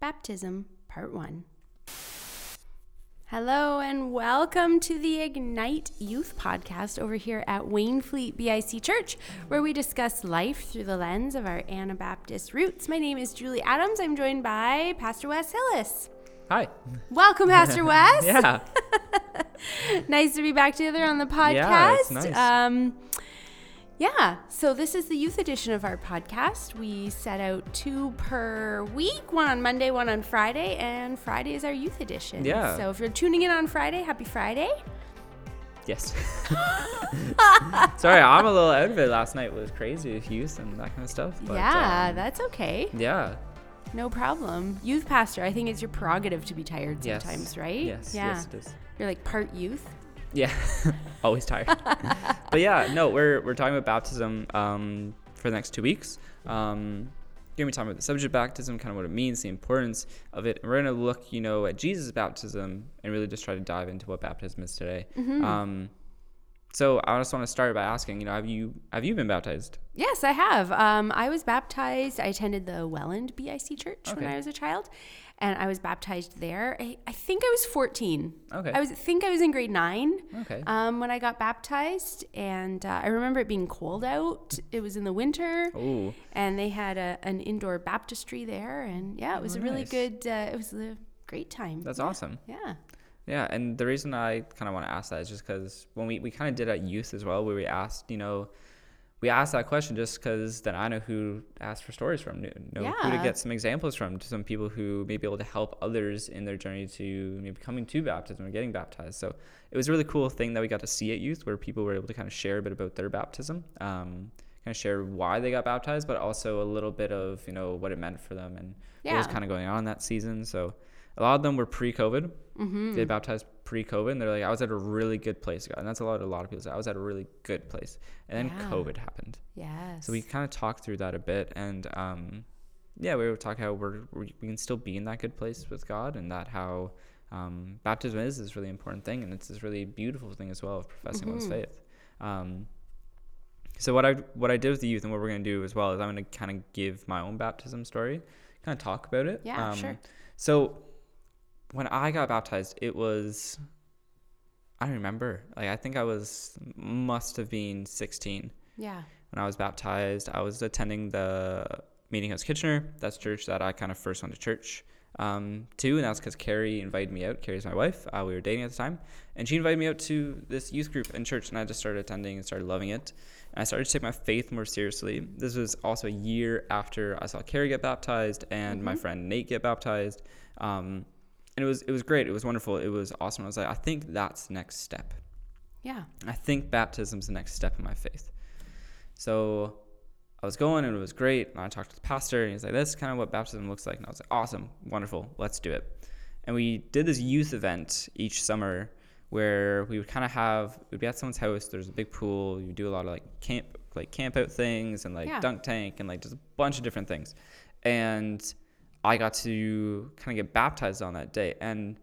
Baptism, Part 1. Hello, and welcome to the Ignite Youth Podcast over here at Wainfleet BIC Church, where we discuss life through the lens of our Anabaptist roots. My name is Julie Adams. I'm joined by Pastor Wes Hillis. Hi. Welcome, Pastor Wes. Yeah. nice to be back together on the podcast. Yeah, it's nice. Um, yeah, so this is the youth edition of our podcast. We set out two per week, one on Monday, one on Friday, and Friday is our youth edition. Yeah. So if you're tuning in on Friday, happy Friday. Yes. Sorry, I'm a little out of it. Last night was crazy with youth and that kind of stuff. But, yeah, um, that's okay. yeah. No problem. Youth pastor, I think it's your prerogative to be tired Yes. sometimes, right? Yes. Yeah. Yes, it is. You're like part youth. Yeah. Always tired. but yeah, no, we're we're talking about baptism um, for the next two weeks. Um, you're gonna be talking about the subject of baptism, kind of what it means, the importance of it. And we're gonna look, you know, at Jesus' baptism and really just try to dive into what baptism is today. Mm-hmm. Um, so I just want to start by asking, you know, have you have you been baptized? Yes, I have. Um, I was baptized. I attended the Welland BIC church when I was a child, and I was baptized there. I, I think I was 14. Okay. I was think I was in grade nine Okay. um, when I got baptized, and uh, I remember it being cold out. It was in the winter, Ooh. and they had a, an indoor baptistry there, and yeah, it was Oh, a really nice. good. Uh, it was a great time. That's yeah. awesome. Yeah. Yeah, and the reason I kind of want to ask that is just because when we, we kind of did at youth as well, where we asked, you know, we asked that question just because then I know who asked for stories from, kn- know who to get some examples from, to some people who may be able to help others in their journey to maybe coming to baptism or getting baptized. So it was a really cool thing that we got to see at youth, where people were able to kind of share a bit about their baptism, um, kind of share why they got baptized, but also a little bit of you know what it meant for them and what was kind of going on that season. So a lot of them were pre-COVID Mm-hmm. they baptized pre-COVID, and they're like, I was at a really good place, God, and that's a lot. A lot of people say I was at a really good place, and then Yeah. COVID happened. Yes. So we kind of talked through that a bit, and um, yeah, we were talking how we're, we we can still be in that good place with God, and that how um, baptism is this really important thing, and it's this really beautiful thing as well of professing one's Mhm. faith. Um, so what I what I did with the youth, and what we're gonna do as well, is I'm gonna kind of give my own baptism story, kind of talk about it. Yeah, Um, sure. So when I got baptized, it was I don't remember. Like I think I was must have been 16 yeah. when I was baptized. I was attending the Meeting House Kitchener. That's church that I kind of first went to church um, to, and that's because Carrie invited me out. Carrie's my wife. Uh, we were dating at the time, and she invited me out to this youth group in church, and I just started attending and started loving it. And I started to take my faith more seriously. This was also a year after I saw Carrie get baptized and my friend Nate get baptized. Um, and it was it was great. It was wonderful. It was awesome. I was like, I think that's the next step. Yeah. I think baptism's the next step in my faith. So I was going and it was great. And I talked to the pastor and he's like, this is kind of what baptism looks like. And I was like, awesome, wonderful, let's do it. And we did this youth event each summer where we would kind of have, we'd be at someone's house. There's a big pool. You do a lot of like camp, like camp out things and like Yeah. dunk tank and like just a bunch of different things. And I got to kind of get baptized on that day. And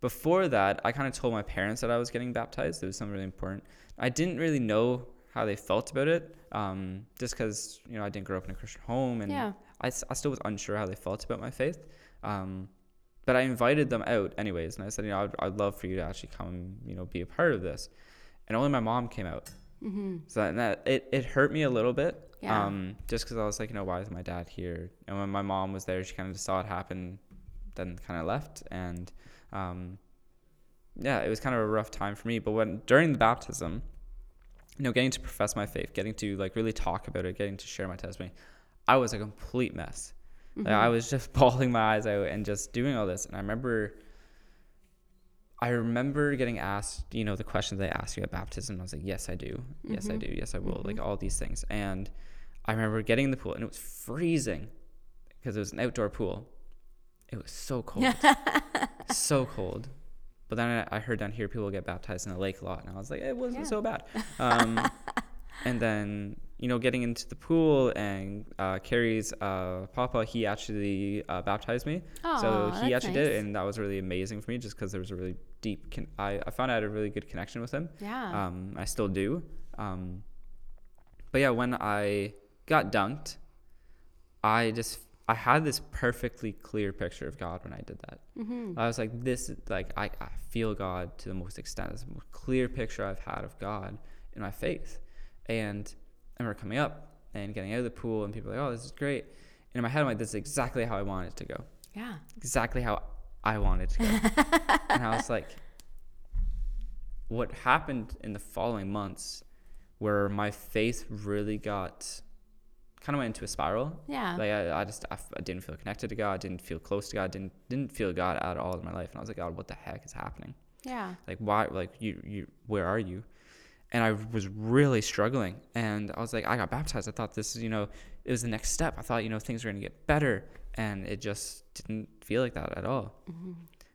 before that, I kind of told my parents that I was getting baptized. It was something really important. I didn't really know how they felt about it, um, just because you know I didn't grow up in a Christian home, and Yeah. I, I still was unsure how they felt about my faith. Um, but I invited them out anyways, and I said, you know, I'd, I'd love for you to actually come, you know, be a part of this. And only my mom came out. Mm-hmm. So that, that it, it hurt me a little bit. Yeah. Um, just because I was like, you know, why is my dad here? And when my mom was there, she kind of just saw it happen, then kind of left. And um, yeah, it was kind of a rough time for me. But when during the baptism, you know, getting to profess my faith, getting to like really talk about it, getting to share my testimony, I was a complete mess. Like, I Mm-hmm. was just bawling my eyes out and just doing all this. And I remember, I remember getting asked, you know, the questions they asked you at baptism. I was like, yes, I do. Yes, I Mhm. do. Yes, I will. Mhm. Like all these things. And I remember getting in the pool and it was freezing because it was an outdoor pool. It was so cold. so cold. But then I I heard down here people get baptized in a lake a lot, and I was like, it wasn't Yeah. so bad. Um, and then you know, getting into the pool, and uh, Carrie's uh, papa, he actually uh, baptized me. so he actually did, it, and that was really amazing for me, just because there was a really deep. Con- I I found I had a really good connection with him. Yeah. Um, I still do. Um, but yeah, when I got dunked, I just I had this perfectly clear picture of God when I did that. Mm-hmm. I was like, this, like, I, I feel God to the most extent. It's the most clear picture I've had of God in my faith. And I remember coming up and getting out of the pool, and people were like, oh, this is great. And in my head, I'm like, this is exactly how I want it to go. Yeah. Exactly how I wanted to go. and I was like, what happened in the following months where my faith really got kind of went into a spiral. Yeah. Like I, I just I didn't feel connected to God, didn't feel close to God, didn't didn't feel God at all in my life, and I was like, God, what the heck is happening? yeah. Like why? Like you you where are you? And I was really struggling, and I was like, I got baptized. I thought this is you know it was the next step. I thought you know things were gonna get better, and it just didn't feel like that at all. Mm-hmm.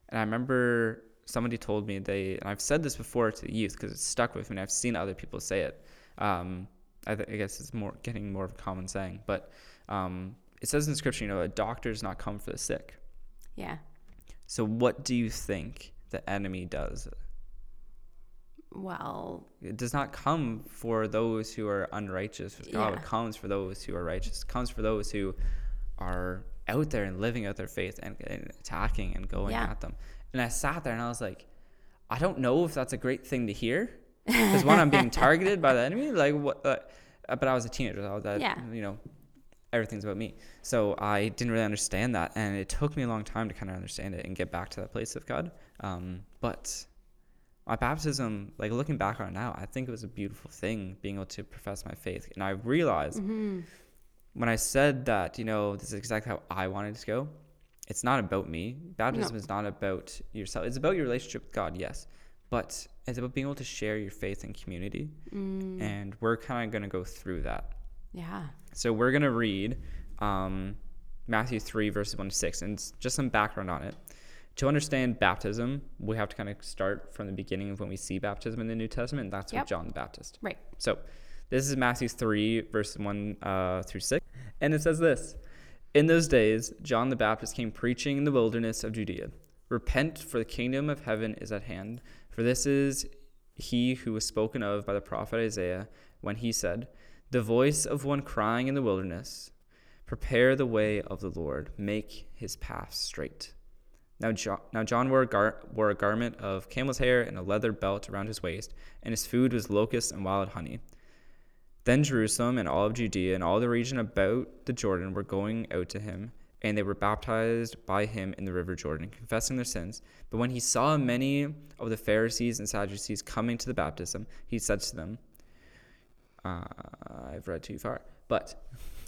And I remember somebody told me they, and I've said this before to the youth because it stuck with me. I've seen other people say it. Um, I, th- I guess it's more getting more of a common saying, but um, it says in scripture, you know, a doctor does not come for the sick. Yeah. So what do you think the enemy does? Well, It does not come for those who are unrighteous with God. Yeah. It comes for those who are righteous. It comes for those who are out there and living out their faith and, and attacking and going Yeah. at them. And I sat there and I was like, I don't know if that's a great thing to hear. Because when I'm being targeted by the enemy, like what? Uh, but I was a teenager. So was, Yeah. you know, everything's about me. So I didn't really understand that, and it took me a long time to kind of understand it and get back to that place of God. Um, but my baptism, like looking back on it now, I think it was a beautiful thing being able to profess my faith. And I realized mm-hmm. when I said that, you know, this is exactly how I wanted to go. It's not about me. Baptism No. is not about yourself. It's about your relationship with God, yes, but it's about being able to share your faith in community. mm, And we're kind of going to go through that. yeah. So we're going to read um, Matthew 3, verses 1 to 6, and just some background on it. To understand baptism, we have to kind of start from the beginning of when we see baptism in the New Testament, and that's Yep. with John the Baptist. Right. So this is Matthew 3, verse 1 uh, through 6. And it says this In those days, John the Baptist came preaching in the wilderness of Judea Repent, for the kingdom of heaven is at hand. For this is he who was spoken of by the prophet Isaiah when he said, The voice of one crying in the wilderness, Prepare the way of the Lord, make his paths straight. Now John, now John wore, a gar, wore a garment of camel's hair and a leather belt around his waist, and his food was locusts and wild honey. Then Jerusalem and all of Judea and all the region about the Jordan were going out to him, and they were baptized by him in the river Jordan, confessing their sins. But when he saw many of the Pharisees and Sadducees coming to the baptism, he said to them, uh, I've read too far. But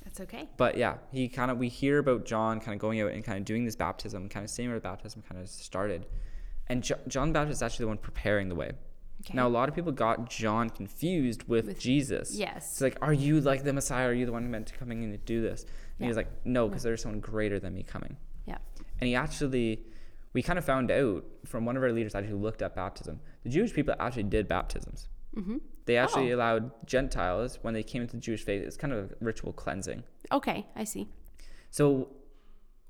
That's okay. but yeah, he kind of we hear about John kind of going out and kind of doing this baptism, kind of seeing where the baptism kind of started, and jo- John the Baptist is actually the one preparing the way. Okay. Now a lot of people got John confused with, With- Jesus. yes. It's like, are you like the Messiah? Are you the one meant to coming in to do this? And Yeah. he was like, no, because there's someone greater than me coming. Yeah. And he actually, we kind of found out from one of our leaders actually looked at baptism. The Jewish people actually did baptisms. Mm-hmm. They actually Oh. allowed Gentiles when they came into the Jewish faith. It's kind of a ritual cleansing. Okay. I see. So,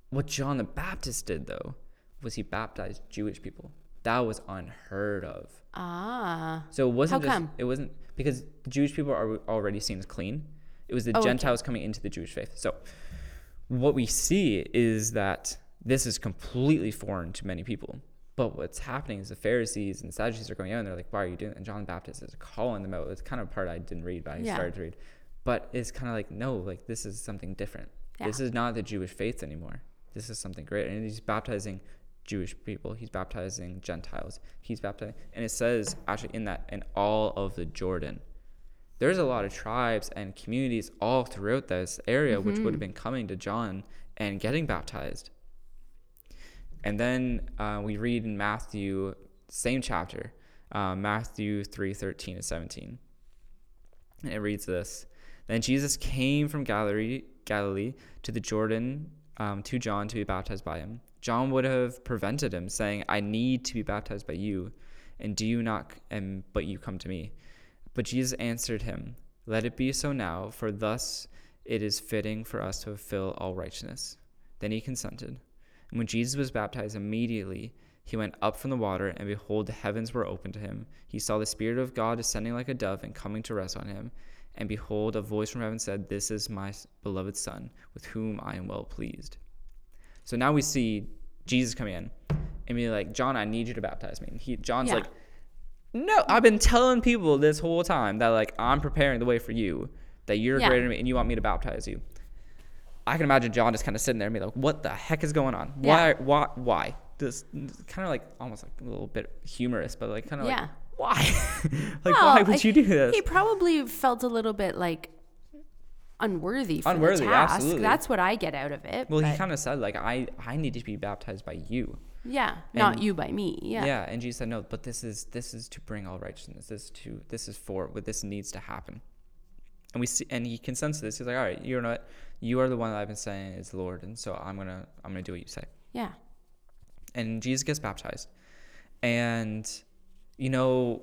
what John the Baptist did though was he baptized Jewish people. That was unheard of. Ah. So it wasn't How just come? it wasn't because the Jewish people are already seen as clean. It was the Oh, okay. Gentiles coming into the Jewish faith. So what we see is that this is completely foreign to many people. But what's happening is the Pharisees and Sadducees are going out and they're like, "Why are you doing?" That? And John the Baptist is calling them out. It's kind of a part I didn't read, but I Yeah. started to read. But it's kind of like, no, like this is something different. Yeah. This is not the Jewish faith anymore. This is something great. And he's baptizing Jewish people. He's baptizing Gentiles. He's baptizing, and it says actually in that in all of the Jordan. There's a lot of tribes and communities all throughout this area which would have mm-hmm. been coming to John and getting baptized. And then uh, we read in Matthew, same chapter, uh, Matthew 3 13 to 17. And it reads this Then Jesus came from Galilee, Galilee to the Jordan um, to John to be baptized by him. John would have prevented him, saying, I need to be baptized by you, and do you not, and, but you come to me. But Jesus answered him, Let it be so now, for thus it is fitting for us to fulfill all righteousness. Then he consented. And when Jesus was baptized, immediately he went up from the water, and behold, the heavens were opened to him. He saw the Spirit of God descending like a dove and coming to rest on him. And behold, a voice from heaven said, This is my beloved Son, with whom I am well pleased. So now we see Jesus coming in and be like, John, I need you to baptize me. And he, John's Yeah. like, No, I've been telling people this whole time that like I'm preparing the way for you, that you're Yeah. greater than me, and you want me to baptize you. I can imagine John just kind of sitting there and be like, "What the heck is going on? Why? Yeah. Why? Why?" This kind of like almost like a little bit humorous, but like kind of Yeah. like, "Why? like, Well, why would you do this?" He probably felt a little bit like unworthy for Unworthy, the task. absolutely. That's what I get out of it. well, he kind of said like, "I I need to be baptized by you." yeah, not you by me. Yeah. Yeah, and Jesus said, "No, but this is this is to bring all righteousness. This is to this is for what this needs to happen." And we see, and he consents to this. He's like, "All right, you know what? You are the one that I've been saying is Lord, and so I'm gonna I'm gonna do what you say." Yeah. and Jesus gets baptized. And, you know,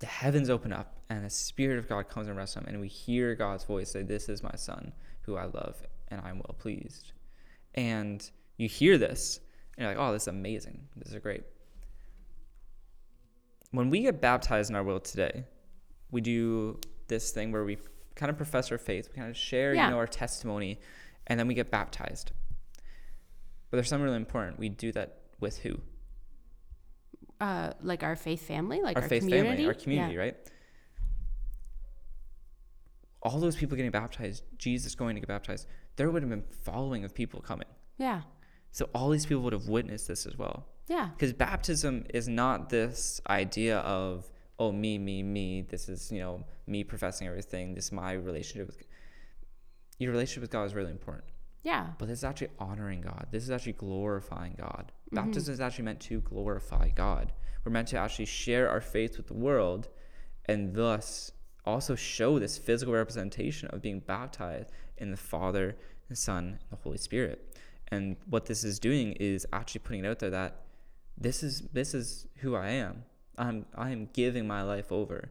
the heavens open up and the Spirit of God comes and rests on him. And we hear God's voice say, This is my Son who I love and I'm well pleased. And you hear this and you're like, Oh, this is amazing. This is great. When we get baptized in our world today, we do this thing where we kind of profess our faith, we kind of share, Yeah. you know, our testimony, and then we get baptized. But there's something really important. We do that with who? Uh, like our faith family, like our, our, faith community. family, our community, Yeah. right? All those people getting baptized, Jesus going to get baptized, there would have been following of people coming. Yeah. So all these people would have witnessed this as well. Yeah. Because baptism is not this idea of, oh, me, me, me. This is, you know, me professing everything. This is my relationship with your relationship with God is really important. Yeah. But this is actually honoring God. This is actually glorifying God. Mm-hmm. Baptism is actually meant to glorify God. We're meant to actually share our faith with the world and thus also show this physical representation of being baptized in the Father, the Son, and the Holy Spirit. And what this is doing is actually putting it out there that this is this is who I am. I'm I am giving my life over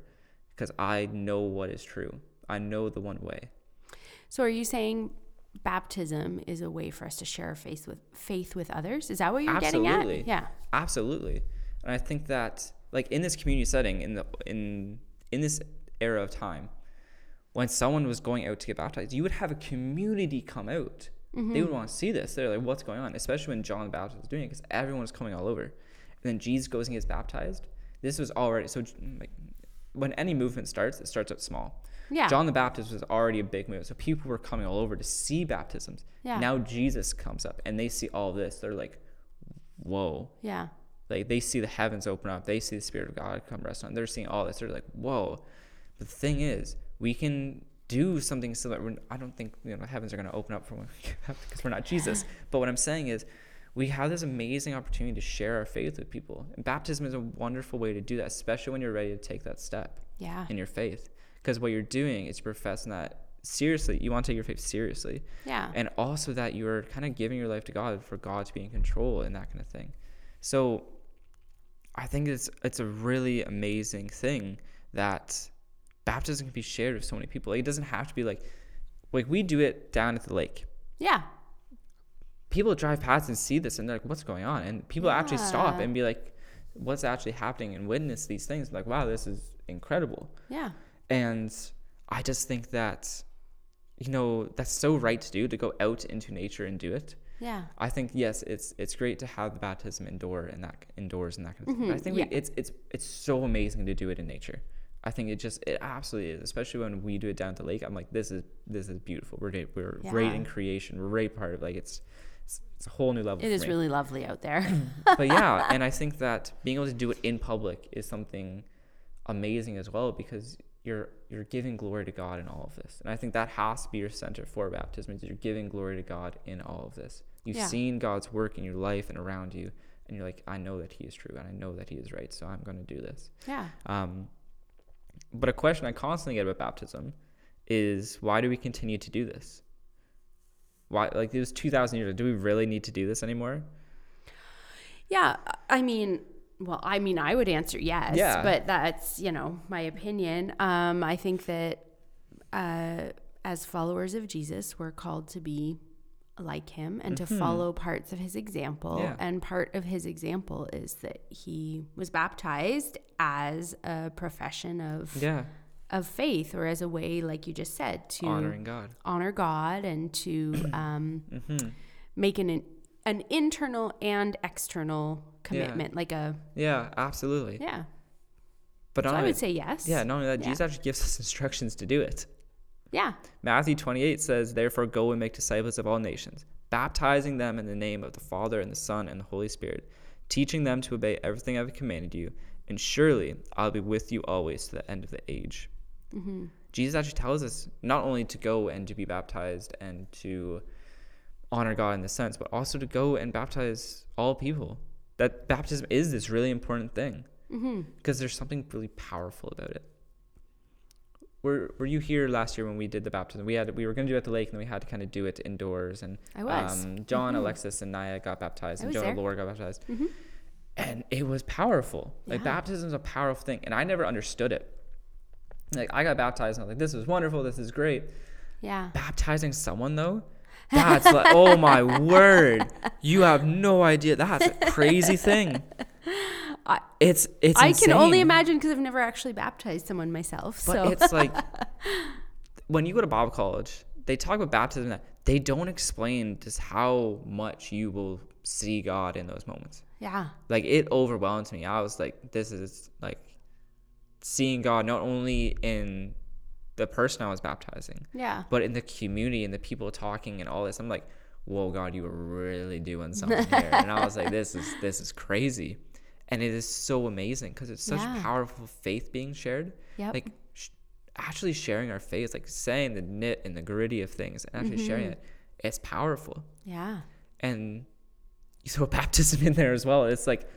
because I know what is true. I know the one way. So are you saying baptism is a way for us to share faith with faith with others? Is that what you're getting at? Absolutely. Yeah. Absolutely. And I think that like in this community setting in the in in this era of time when someone was going out to get baptized, you would have a community come out. Mm-hmm. They would want to see this. They're like, "What's going on?" Especially when John the Baptist was doing it, because everyone was coming all over. And then Jesus goes and gets baptized. This was already so. Mm, like, when any movement starts, it starts out small. Yeah. John the Baptist was already a big movement, so people were coming all over to see baptisms. Yeah. Now Jesus comes up, and they see all this. They're like, "Whoa!" Yeah. Like they see the heavens open up, they see the Spirit of God come rest on. They're seeing all this. They're like, "Whoa!" But the thing is, we can do something similar. I don't think you know the heavens are going to open up for when we because we're not Jesus. But what I'm saying is, we have this amazing opportunity to share our faith with people, and baptism is a wonderful way to do that, especially when you're ready to take that step Yeah. in your faith. Because what you're doing is professing that seriously. You want to take your faith seriously Yeah. and also that you're kind of giving your life to God for God to be in control and that kind of thing. So I think it's it's a really amazing thing that baptism can be shared with so many people. Like, it doesn't have to be like like we do it down at the lake. yeah. People drive past and see this and they're like, "What's going on?" And people actually stop and be like, "What's actually happening?" and witness these things. Like, "Wow, this is incredible." Yeah. And I just think that, you know, that's so right to do to go out into nature and do it. Yeah. I think yes, it's it's great to have the baptism indoor and that indoors and that kind of thing. But I think Mm-hmm. yeah. we, it's it's it's so amazing to do it in nature. I think it just it absolutely is, especially when we do it down at the lake. I'm like, this is this is beautiful. We're great. We're Yeah. in creation. We're right part of like it's it's, it's a whole new level. It is me. really lovely out there. but yeah, and I think that being able to do it in public is something amazing as well because you're you're giving glory to God in all of this. And I think that has to be your center for baptism is you're giving glory to God in all of this. You've Yeah. seen God's work in your life and around you and you're like, I know that he is true and I know that he is right, so I'm going to do this. yeah. Um, but a question I constantly get about baptism is why do we continue to do this? Why like it was 2000 years ago. Do we really need to do this anymore? Yeah, I mean, well, I mean, I would answer yes, Yeah. but that's you know my opinion. Um, I think that uh, as followers of Jesus, we're called to be like him and to follow parts of his example. Mm-hmm. Yeah. And part of his example is that he was baptized as a profession of Yeah. Of faith or as a way, like you just said, to Honoring God. honor God and to um, Mm-hmm. make an an internal and external commitment, like a Yeah, absolutely. yeah. But So I would say yes. yeah, not only that, Yeah. Jesus actually gives us instructions to do it. Yeah. Matthew 28 says, Therefore, go and make disciples of all nations, baptizing them in the name of the Father and the Son and the Holy Spirit, teaching them to obey everything I've commanded you, and surely I'll be with you always to the end of the age. Jesus actually tells us not only to go and to be baptized and to honor God in the sense, but also to go and baptize all people. That baptism is this really important thing because there's something really powerful about it. Were Were you here last year when we did the baptism? We had we were going to do it at the lake, and we had to kind of do it indoors. And I was. Um, John, Alexis, and Naya got baptized, and Jonah there. Mm-hmm. Laura got baptized, and it was powerful. Like Yeah. baptism is a powerful thing, and I never understood it. Like I got baptized, and I was like, "This is wonderful. This is great." Yeah. Baptizing someone though, that's like, oh my word! You have no idea. That's a crazy thing. I- it's it's. I can only imagine because I've never actually baptized someone myself. But so it's like when you go to Bible college, they talk about baptism. That they don't explain just how much you will see God in those moments. yeah. Like it overwhelmed me. I was like, this is like seeing God not only in the person I was baptizing, Yeah. but in the community and the people talking and all this. I'm like, whoa, God, you were really doing something here. And I was like, this is this is crazy, and it is so amazing because it's such Yeah. powerful faith being shared. Yep. Like sh- actually sharing our faith, like saying the nit and the gritty of things, and actually sharing Mm-hmm. it. It's powerful, Yeah. and you throw baptism in there as well. It's like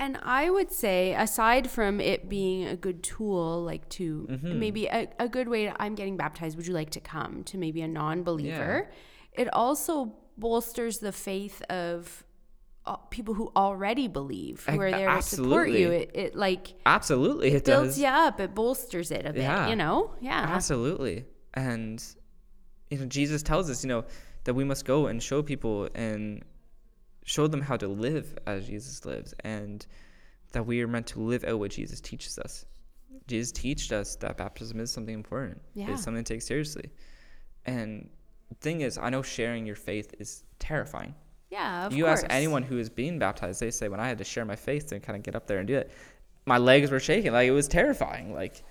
And I would say, aside from it being a good tool, like to Mm-hmm. maybe a, a good way to, I'm getting baptized, would you like to come to maybe a non believer? It also bolsters the faith of uh, people who already believe, who are there to support you. It, it like absolutely it builds does. you up, it bolsters it a bit, Yeah. you know? Yeah. Absolutely. And you know, Jesus tells us, you know, that we must go and show people and show them how to live as Jesus lives and that we are meant to live out what Jesus teaches us. Jesus teached us that baptism is something important. Yeah. It's something to take seriously. And the thing is, I know sharing your faith is terrifying. Yeah, of you course. ask anyone who is being baptized, they say when I had to share my faith and kind of get up there and do it, my legs were shaking. Like it was terrifying. Like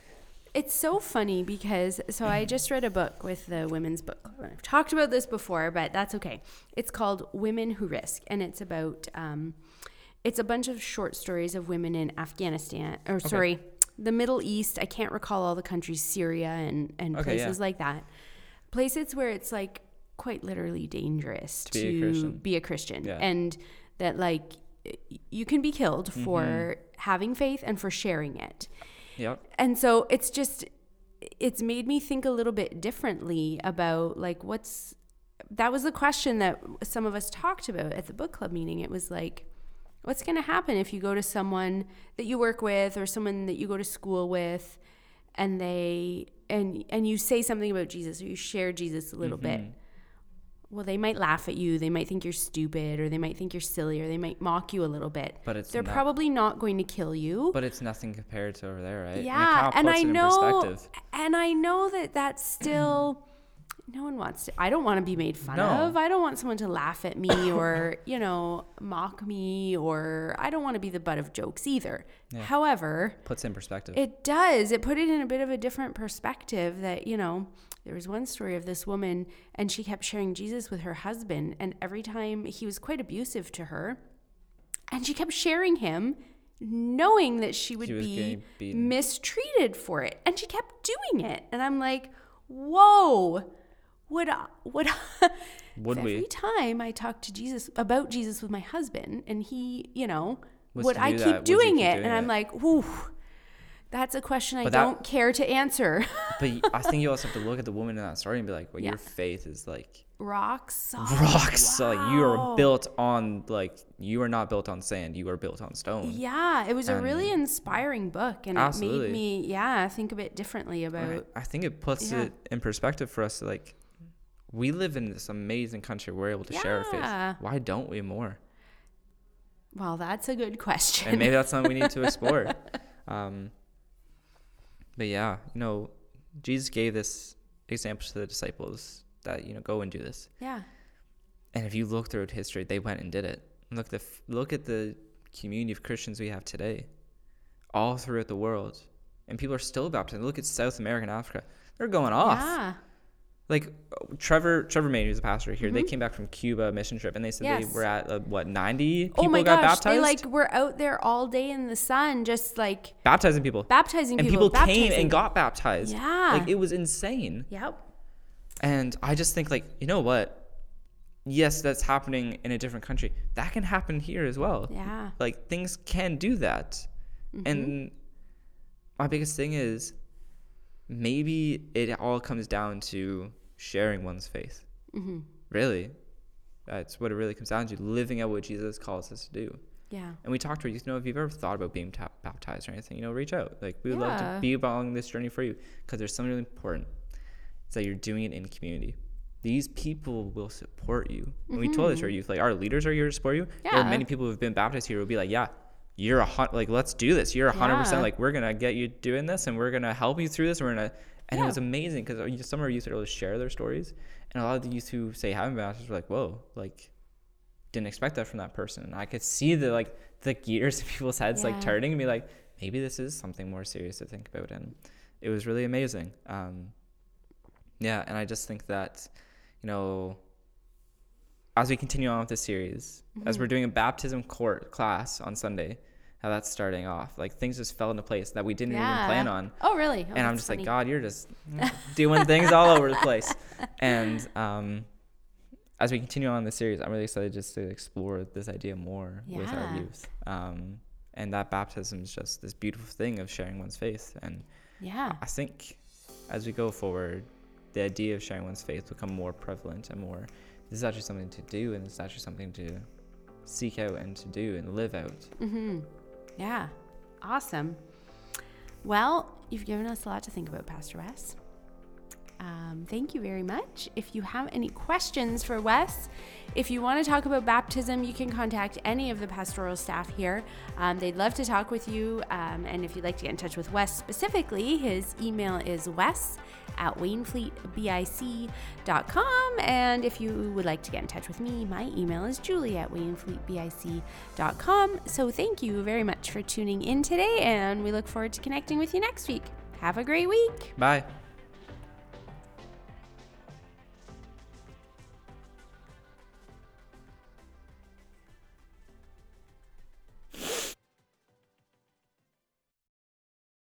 It's so funny because so I just read a book with the women's book club. I've talked about this before, but that's okay. It's called Women Who Risk, and it's about um, it's a bunch of short stories of women in Afghanistan or sorry, the Middle East. I can't recall all the countries, Syria and and Okay, yeah. places like that. Places where it's like quite literally dangerous to, To be a Christian. be a Christian, Yeah. and that like you can be killed for Mm-hmm. having faith and for sharing it. Yep. And so it's just it's made me think a little bit differently about like what's that was the question that some of us talked about at the book club meeting. It was like what's going to happen if you go to someone that you work with or someone that you go to school with and they and and you say something about Jesus or you share Jesus a little bit. Mm-hmm. Well, they might laugh at you. They might think you're stupid or they might think you're silly or they might mock you a little bit. But it's They're not- probably not going to kill you. But it's nothing compared to over there, right? Yeah, kinda and, I know, and I know that that's still. No one wants to. I don't want to be made fun No. of. I don't want someone to laugh at me or you know mock me or I don't want to be the butt of jokes either. However, Puts in perspective. it does. It put it in a bit of a different perspective that, you know, there was one story of this woman and she kept sharing Jesus with her husband. And every time he was quite abusive to her, and she kept sharing him, knowing that she would She be mistreated for it. And she kept doing it. And I'm like, whoa. Would I, would I, Would if we? every time I talk to Jesus about Jesus with my husband and he, you know, Was would I keep that, doing keep it? doing and I'm like, whew, that's a question I that- don't care to answer. But I think you also have to look at the woman in that story and be like, well, Yeah. your faith is like Rock solid. rock solid. You are built on like you are not built on sand. You are built on stone. Yeah, it was a really inspiring book, and it made me, yeah, think a bit differently about. I, I think it puts Yeah. it in perspective for us. Like we live in this amazing country. We're able to share our Yeah. faith. Why don't we more? Well, that's a good question. And maybe that's something we need to explore. Um, but yeah, you know, Jesus gave this example to the disciples that you know go and do this. Yeah. And if you look throughout history, they went and did it. Look the look at the community of Christians we have today, all throughout the world, and people are still baptized. Look at South America and Africa; they're going off. Yeah. Like Trevor, Trevor May, who's a pastor here, they Mhm. came back from Cuba mission trip, and they said Yes. they were at uh, what ninety people Oh my got gosh, baptized, they like were out there all day in the sun, just like baptizing people, baptizing people. and people. people came baptizing. and got baptized. Yeah. like it was insane. Yep. And I just think like, you know what? Yes, that's happening in a different country. That can happen here as well. Yeah. Like things can do that. Mm-hmm. And my biggest thing is maybe it all comes down to sharing one's faith. Mm-hmm. Really. That's what it really comes down to, living out what Jesus calls us to do. Yeah. And we talked to our youth, you know, if you've ever thought about being ta- baptized or anything, you know, reach out. Like, we would love to be along this journey for you because there's something really important. It's that you're doing it in community. These people will support you. And we told this to our youth, like, our leaders are here to support you. There Yeah. are many people who've been baptized here who will be like, yeah, you're a hundred, like, let's do this. You're a hundred percent like, we're going to get you doing this and we're going to help you through this. We're going to, and Yeah. it was amazing because some of our youth are able to share their stories. And a lot of the youth who say haven't been baptized were like, whoa, like, didn't expect that from that person. And I could see the like the gears in people's heads Yeah. like turning and be like, maybe this is something more serious to think about. And it was really amazing. Um, yeah, and I just think that, you know, as we continue on with this series, as we're doing a baptism court class on Sunday, how that's starting off, like things just fell into place that we didn't even plan on Oh, really? Oh, and I'm just funny. like, God, you're just doing things all over the place. And um, as we continue on the series, I'm really excited just to explore this idea more with our youth. Um, and that baptism is just this beautiful thing of sharing one's faith. And Yeah. I think as we go forward, the idea of sharing one's faith will become more prevalent and more. This is actually something to do, and it's actually something to seek out and to do and live out. Mm-hmm. Yeah. Awesome. Well, you've given us a lot to think about, Pastor Wes. Um, thank you very much. If you have any questions for Wes, if you want to talk about baptism, you can contact any of the pastoral staff here. Um, they'd love to talk with you. Um, and if you'd like to get in touch with Wes specifically, his email is wes at wainfleetbic.com. And if you would like to get in touch with me, my email is julie at wainfleetbic.com. So thank you very much for tuning in today, and we look forward to connecting with you next week. Have a great week. Bye.